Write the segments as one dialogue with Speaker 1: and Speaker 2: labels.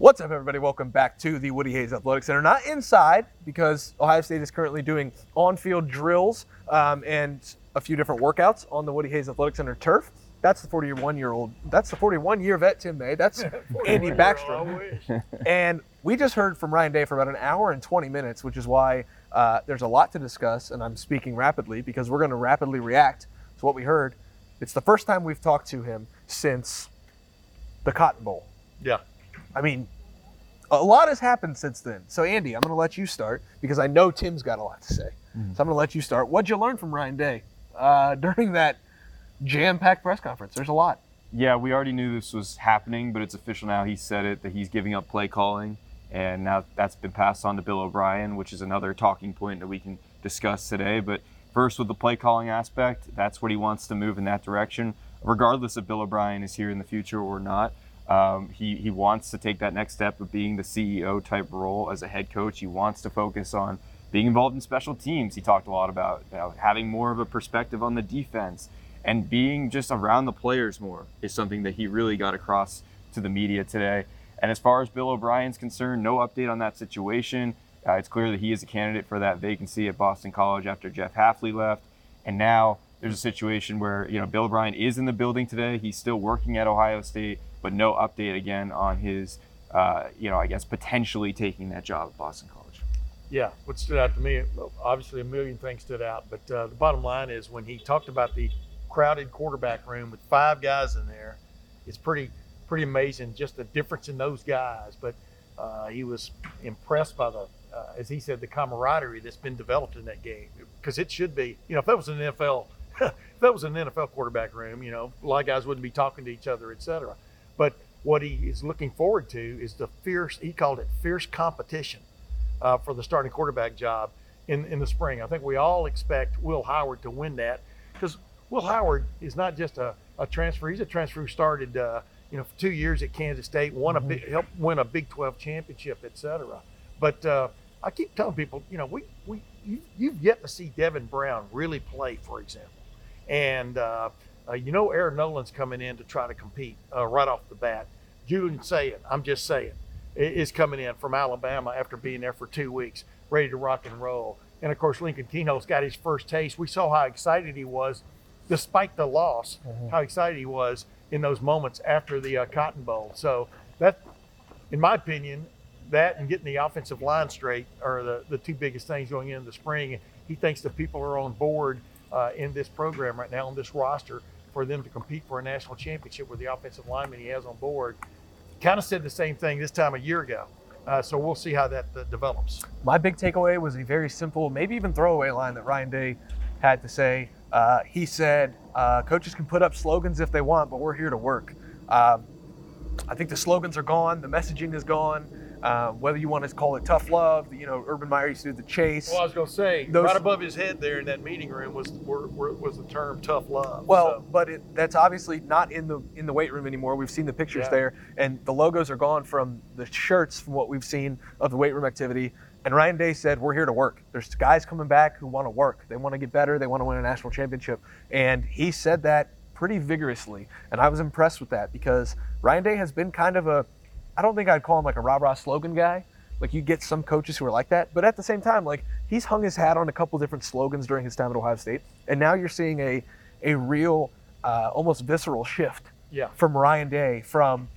Speaker 1: What's up, everybody? Welcome back to the Woody Hayes Athletic Center. Not inside because Ohio State is currently doing on-field drills um, and a few different workouts on the Woody Hayes Athletic Center turf. That's the 41-year-old. That's the 41-year vet Tim May. That's Andy Backstrom. and we just heard from Ryan Day for about an hour and 20 minutes, which is why uh, there's a lot to discuss. And I'm speaking rapidly because we're going to rapidly react to what we heard. It's the first time we've talked to him since the Cotton Bowl.
Speaker 2: Yeah.
Speaker 1: I mean, a lot has happened since then. So, Andy, I'm going to let you start because I know Tim's got a lot to say. So, I'm going to let you start. What'd you learn from Ryan Day uh, during that jam-packed press conference? There's a lot.
Speaker 3: Yeah, we already knew this was happening, but it's official now. He said it that he's giving up play calling, and now that's been passed on to Bill O'Brien, which is another talking point that we can discuss today. But first, with the play calling aspect, that's what he wants to move in that direction, regardless if Bill O'Brien is here in the future or not. Um, he, he wants to take that next step of being the CEO type role as a head coach. He wants to focus on being involved in special teams. He talked a lot about having more of a perspective on the defense and being just around the players more is something that he really got across to the media today. And as far as Bill O'Brien's concerned, no update on that situation. Uh, it's clear that he is a candidate for that vacancy at Boston College after Jeff Hafley left. And now there's a situation where, you know, Bill O'Brien is in the building today. He's still working at Ohio State, but no update again on his, uh, you know, I guess potentially taking that job at Boston College.
Speaker 2: Yeah, what stood out to me, obviously a million things stood out, but uh, the bottom line is when he talked about the crowded quarterback room with five guys in there, it's pretty pretty amazing just the difference in those guys. But uh, he was impressed by the, uh, as he said, the camaraderie that's been developed in that game because it should be, you know, if that was an NFL, if that was an NFL quarterback room, you know, a lot of guys wouldn't be talking to each other, et cetera. But what he is looking forward to is the fierce, he called it fierce competition uh, for the starting quarterback job in, in the spring. I think we all expect Will Howard to win that because Will Howard is not just a, a transfer. He's a transfer who started, uh, you know, for two years at Kansas State, won a big, helped win a Big 12 championship, et cetera. But uh, I keep telling people, you know, we, we you, you've yet to see Devin Brown really play, for example. And, uh, uh, you know, Air Noland's coming in to try to compete uh, right off the bat. Julian Sayin, I'm just saying, is coming in from Alabama after being there for two weeks, ready to rock and roll. And of course, Lincoln Kienholz's got his first taste. We saw how excited he was, despite the loss, how excited he was in those moments after the uh, Cotton Bowl. So that, in my opinion, that and getting the offensive line straight are the, the two biggest things going into the spring. He thinks the people are on board uh, in this program right now on this roster for them to compete for a national championship with the offensive lineman he has on board. Kind of said the same thing this time a year ago. Uh, so we'll see how that uh, develops.
Speaker 1: My big takeaway was a very simple, maybe even throwaway line that Ryan Day had to say. Uh, he said, uh, "Coaches can put up slogans if they want, but we're here to work." Um, I think the slogans are gone. The messaging is gone. Uh, whether you want to call it tough love, you know, Urban Meyer used to do the chase.
Speaker 2: Well, I was going to say,
Speaker 1: Those-
Speaker 2: right above his head there in that meeting room was were, were, was the term tough love.
Speaker 1: Well,
Speaker 2: So,
Speaker 1: but it, that's obviously not in the in the weight room anymore. We've seen the pictures
Speaker 2: Yeah.
Speaker 1: there, and the logos are gone from the shirts from what we've seen of the weight room activity. And Ryan Day said, "We're here to work. There's guys coming back who want to work. They want to get better. They want to win a national championship." And he said that pretty vigorously, and I was impressed with that because Ryan Day has been kind of a, I don't think I'd call him like a rah rah slogan guy. Like you get some coaches who are like that, but at the same time, like he's hung his hat on a couple different slogans during his time at Ohio State, and now you're seeing a a real, uh, almost visceral shift
Speaker 2: yeah.
Speaker 1: from Ryan Day from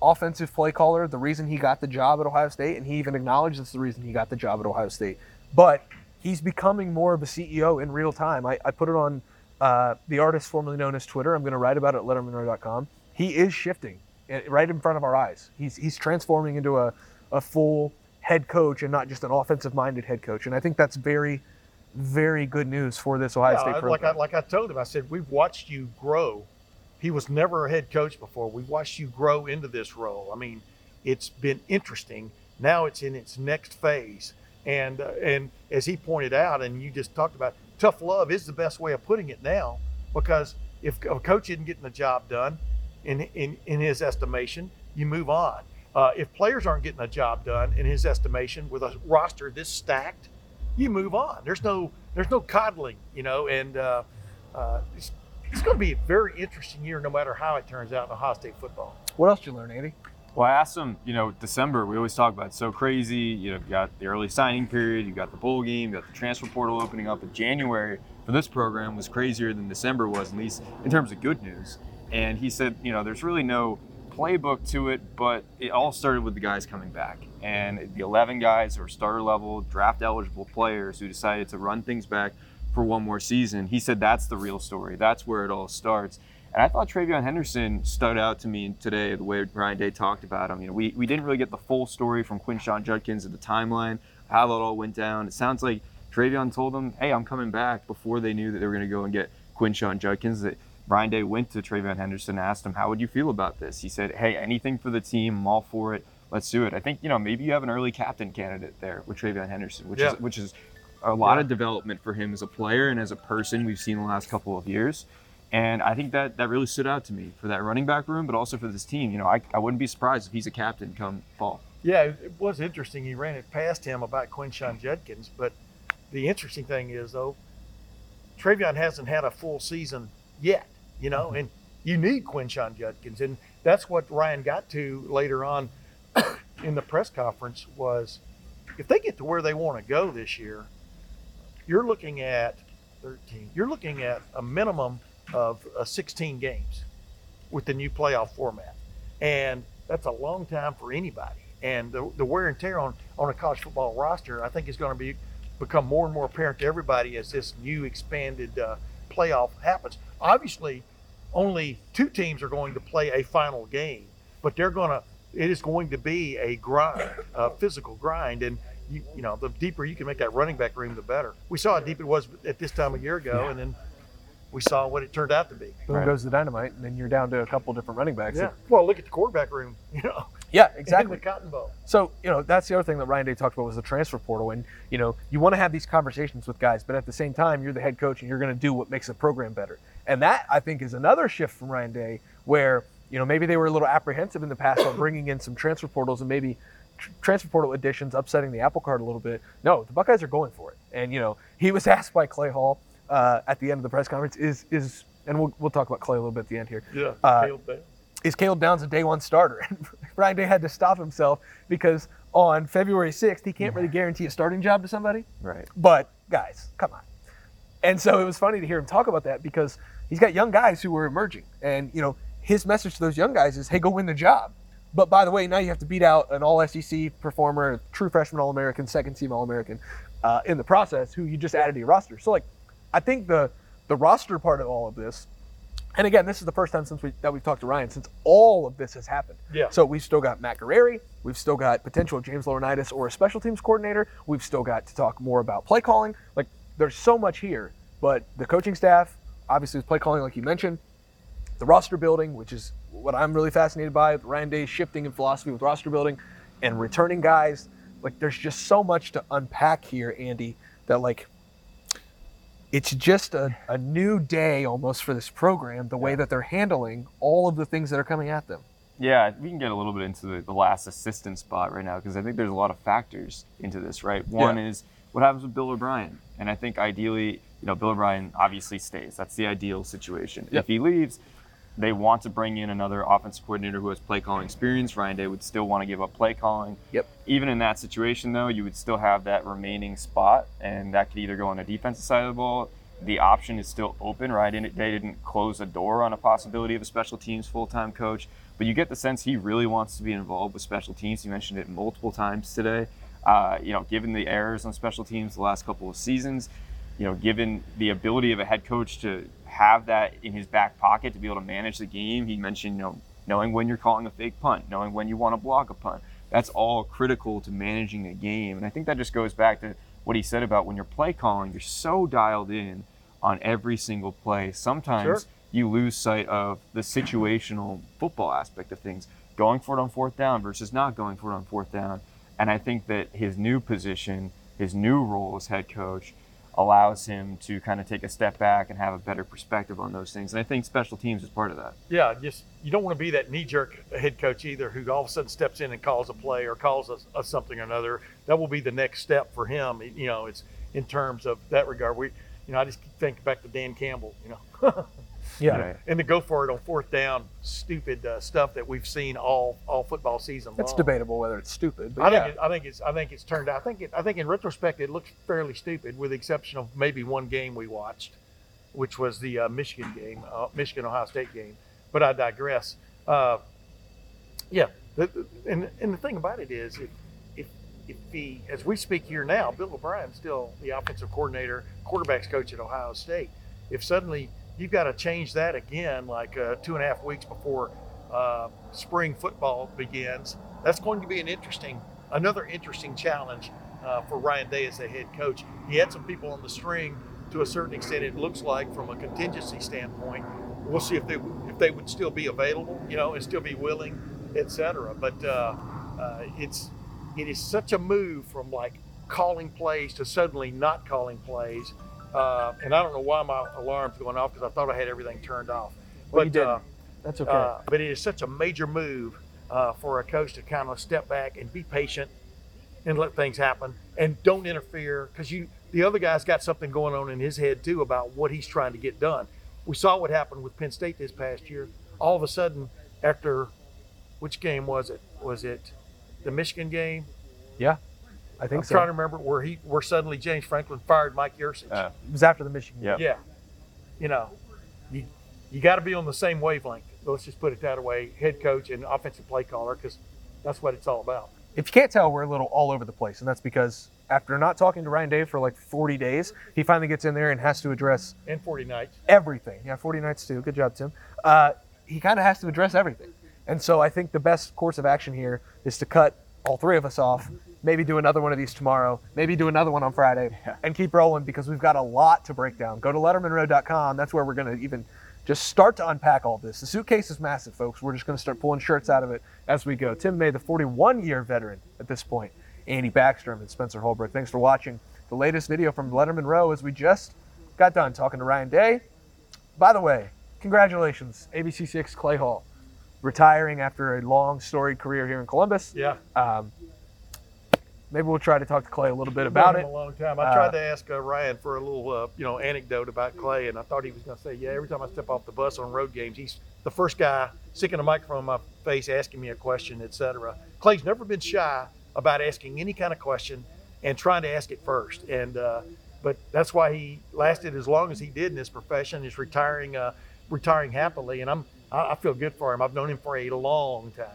Speaker 1: offensive play caller, the reason he got the job at Ohio State, and he even acknowledged it's the reason he got the job at Ohio State. But he's becoming more of a CEO in real time. I, I put it on uh, the artist formerly known as Twitter. I'm going to write about it at lettermenrow.com. He is shifting right in front of our eyes. He's, he's transforming into a, a full head coach and not just an offensive minded head coach. And I think that's very, very good news for this Ohio
Speaker 2: Yeah,
Speaker 1: State
Speaker 2: I- like
Speaker 1: program.
Speaker 2: I, like I told him, I said, we've watched you grow. He was never a head coach before. We've watched you grow into this role. I mean, it's been interesting. Now it's in its next phase. And, uh, and as he pointed out, and you just talked about, tough love is the best way of putting it now because if a coach isn't getting the job done, in, in, in his estimation, you move on. Uh, if players aren't getting a job done, in his estimation, with a roster this stacked, you move on. There's no there's no coddling, you know, and uh, uh, it's, it's going to be a very interesting year, no matter how it turns out in Ohio State football.
Speaker 1: what else did you learn, Andy?
Speaker 3: Well, I asked him, you know, December, we always talk about it's so crazy. You know, you got the early signing period, you got the bowl game, you got the transfer portal opening up in January for this program was crazier than December was, at least in terms of good news. And he said, you know, there's really no playbook to it, but it all started with the guys coming back. And the 11 guys who are starter level, draft eligible players who decided to run things back for one more season. He said that's the real story. That's where it all starts. And I thought TreVeyon Henderson stood out to me today, the way Ryan Day talked about him. You know, we, we didn't really get the full story from Quinshon Judkins at the timeline, how that all went down. It sounds like Travion told them, hey, I'm coming back before they knew that they were going to go and get Quinshon Judkins. That Ryan Day went to TreVeyon Henderson and asked him, how would you feel about this? He said, hey, anything for the team. I'm all for it. Let's do it. I think, you know, maybe you have an early captain candidate there with TreVeyon Henderson, which
Speaker 2: Yeah.
Speaker 3: is which is a lot
Speaker 2: Yeah.
Speaker 3: of development for him as a player and as a person we've seen the last couple of years. And I think that that really stood out to me for that running back room, but also for this team. You know, I, I wouldn't be surprised if he's a captain come fall.
Speaker 2: Yeah, it was interesting. He ran it past him about Quinshon Judkins, but the interesting thing is though, TreVeyon hasn't had a full season yet. You know, and you need Quinshon Judkins, and that's what Ryan got to later on in the press conference was if they get to where they want to go this year, you're looking at 13. You're looking at a minimum of uh, 16 games with the new playoff format, and that's a long time for anybody. And the, the wear and tear on on a college football roster, I think, is going to be become more and more apparent to everybody as this new expanded uh, playoff happens. Obviously, only two teams are going to play a final game, but they're going to. It is going to be a grind, a physical grind, and you, you know the deeper you can make that running back room, the better. We saw how deep it was at this time a year ago, and then we saw what it turned out to be.
Speaker 1: Boom
Speaker 3: Right.
Speaker 1: goes the dynamite, and then you're down to a couple different running backs.
Speaker 2: Yeah. Well, look at the quarterback room. You know,
Speaker 1: yeah,
Speaker 2: in
Speaker 1: exactly.
Speaker 2: the Cotton Bowl.
Speaker 1: So, you know, that's the other thing that Ryan Day talked about was the transfer portal. And, you know, you want to have these conversations with guys, but at the same time, you're the head coach and you're going to do what makes the program better. And that, I think, is another shift from Ryan Day where, you know, maybe they were a little apprehensive in the past on bringing in some transfer portals and maybe tr- transfer portal additions upsetting the apple cart a little bit. No, the Buckeyes are going for it. And, you know, he was asked by Clay Hall uh, at the end of the press conference, is, is, and we'll, we'll talk about Clay a little bit at the end here
Speaker 2: Yeah.
Speaker 1: Uh. Is Caleb Downs a day one starter? And Ryan Day had to stop himself because on February 6th, he can't really guarantee a starting job to somebody.
Speaker 3: Right.
Speaker 1: But guys, come on. And so it was funny to hear him talk about that because he's got young guys who are emerging. And, you know, his message to those young guys is, hey, go win the job. But by the way, now you have to beat out an all SEC performer, a true freshman All American, second team All American uh, in the process, who you just added to your roster. So, like, I think the the roster part of all of this, and again, this is the first time since we that we've talked to Ryan since all of this has happened.
Speaker 2: Yeah.
Speaker 1: So we've still got Matt Guerrieri, we've still got potential James Laurinaitis or a special teams coordinator. We've still got to talk more about play calling. Like, there's so much here. But the coaching staff, obviously, with play calling, like you mentioned, the roster building, which is what I'm really fascinated by, Ryan Day's shifting in philosophy with roster building and returning guys. Like there's just so much to unpack here, Andy, that like it's just a, a new day almost for this program, the way that they're handling all of the things that are coming at them.
Speaker 3: Yeah, we can get a little bit into the, the last assistant spot right now because I think there's a lot of factors into this, right? One
Speaker 1: Yeah.
Speaker 3: is what happens with Bill O'Brien. And I think ideally, you know, Bill O'Brien obviously stays. That's the ideal situation.
Speaker 1: Yep.
Speaker 3: If he leaves, they want to bring in another offensive coordinator who has play calling experience. Ryan Day would still want to give up play calling.
Speaker 1: Yep.
Speaker 3: Even in that situation, though, you would still have that remaining spot, and that could either go on the defensive side of the ball. The option is still open. Ryan Day didn't close the door on a possibility of a special teams full time coach, but you get the sense he really wants to be involved with special teams. You mentioned it multiple times today. Uh, you know, given the errors on special teams the last couple of seasons, you know, given the ability of a head coach to have that in his back pocket to be able to manage the game, he mentioned, you know, knowing when you're calling a fake punt, knowing when you want to block a punt. That's all critical to managing a game. And I think that just goes back to what he said about when you're play calling, you're so dialed in on every single play. Sometimes
Speaker 2: Sure.
Speaker 3: you lose sight of the situational football aspect of things, going for it on fourth down versus not going for it on fourth down. And I think that his new position, his new role as head coach, allows him to kind of take a step back and have a better perspective on those things. And I think special teams is part of that.
Speaker 2: Yeah, just you don't want to be that knee-jerk head coach either, who all of a sudden steps in and calls a play or calls a, something or another. That will be the next step for him. You know, it's in terms of that regard. We, you know, I just think back to Dan Campbell. You know,
Speaker 1: Yeah.
Speaker 3: Right.
Speaker 2: and to go for it on fourth down, stupid uh, stuff that we've seen all all football season long.
Speaker 1: It's debatable whether it's stupid, but
Speaker 2: I
Speaker 1: yeah.
Speaker 2: think it, I think it's I think it's turned out. I think it, I think in retrospect it looks fairly stupid, with the exception of maybe one game we watched, which was the uh, Michigan game, uh, Michigan Ohio State game. But I digress. Uh, yeah, the, the- and and the thing about it is, if if if he, as we speak here now, Bill O'Brien's still the offensive coordinator, quarterbacks coach at Ohio State. If suddenly you've got to change that again, like uh, two and a half weeks before uh, spring football begins, that's going to be an interesting, another interesting challenge uh, for Ryan Day as the head coach. He had some people on the string to a certain extent. It looks like from a contingency standpoint. We'll see if they if they would still be available, you know, and still be willing, etc. But uh, uh, it's it is such a move from like calling plays to suddenly not calling plays. Uh, and I don't know why my alarm's going off because I thought I had everything turned off.
Speaker 1: Well,
Speaker 2: But, uh.
Speaker 1: That's okay.
Speaker 2: uh, but it is such a major move uh, for a coach to kind of step back and be patient and let things happen and don't interfere because you the other guy's got something going on in his head too about what he's trying to get done. We saw what happened with Penn State this past year. All of a sudden, after which game was it? Was it the Michigan game?
Speaker 1: yeah, I think I'm so.
Speaker 2: trying to remember where he where suddenly James Franklin fired Mike Yurcich.
Speaker 3: Uh,
Speaker 1: it was after the Michigan.
Speaker 3: Yeah.
Speaker 2: Yeah. You know, you you got to be on the same wavelength. Let's just put it that way. Head coach and offensive play caller, because that's what it's all about.
Speaker 1: If you can't tell, we're a little all over the place, and that's because after not talking to Ryan Day for like 40 days, he finally gets in there and has to address
Speaker 2: And 40 nights.
Speaker 1: everything. Yeah, 40 nights too. Good job, Tim. Uh, he kind of has to address everything. And so I think the best course of action here is to cut all three of us off, maybe do another one of these tomorrow, maybe do another one on Friday,
Speaker 3: Yeah.
Speaker 1: and keep rolling because we've got a lot to break down. Go to lettermenrow.com. That's where we're going to even just start to unpack all this. The suitcase is massive, folks. We're just going to start pulling shirts out of it as we go. Tim May, the 41 year veteran at this point, Andy Backstrom and Spencer Holbrook. Thanks for watching the latest video from Lettermen Row as we just got done talking to Ryan Day. By the way, congratulations, ABC6 Clay Hall, retiring after a long, storied career here in Columbus.
Speaker 2: Yeah.
Speaker 1: Um, maybe we'll try to talk to Clay a little bit about it.
Speaker 2: A long time. I
Speaker 1: Uh,
Speaker 2: tried to ask uh, Ryan for a little, uh, you know, anecdote about Clay, and I thought he was going to say, "Yeah, every time I step off the bus on road games, he's the first guy sticking a microphone in my face, asking me a question, etc." Clay's never been shy about asking any kind of question and trying to ask it first, and uh, but that's why he lasted as long as he did in this profession. Is retiring, uh, retiring happily, and I'm I, I feel good for him. I've known him for a long time.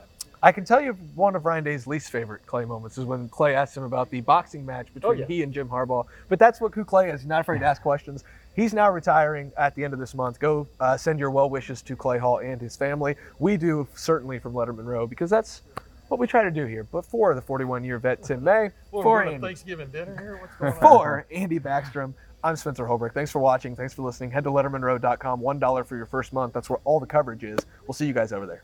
Speaker 1: I can tell you one of Ryan Day's least favorite Clay moments is when Clay asked him about the boxing match between
Speaker 2: yeah.
Speaker 1: he and Jim Harbaugh. But that's what who Clay is. He's not afraid to ask questions. He's now retiring at the end of this month. Go uh, send your well wishes to Clay Hall and his family. We do certainly from Lettermen Row because that's what we try to do here. But for the 41 year vet Tim May,
Speaker 2: Well,
Speaker 1: for
Speaker 2: we're going to
Speaker 1: Andy,
Speaker 2: Thanksgiving dinner here. What's going on?
Speaker 1: for Andy Backstrom, I'm Spencer Holbrook. Thanks for watching. Thanks for listening. Head to lettermenrow.com. $1 for your first month. That's where all the coverage is. We'll see you guys over there.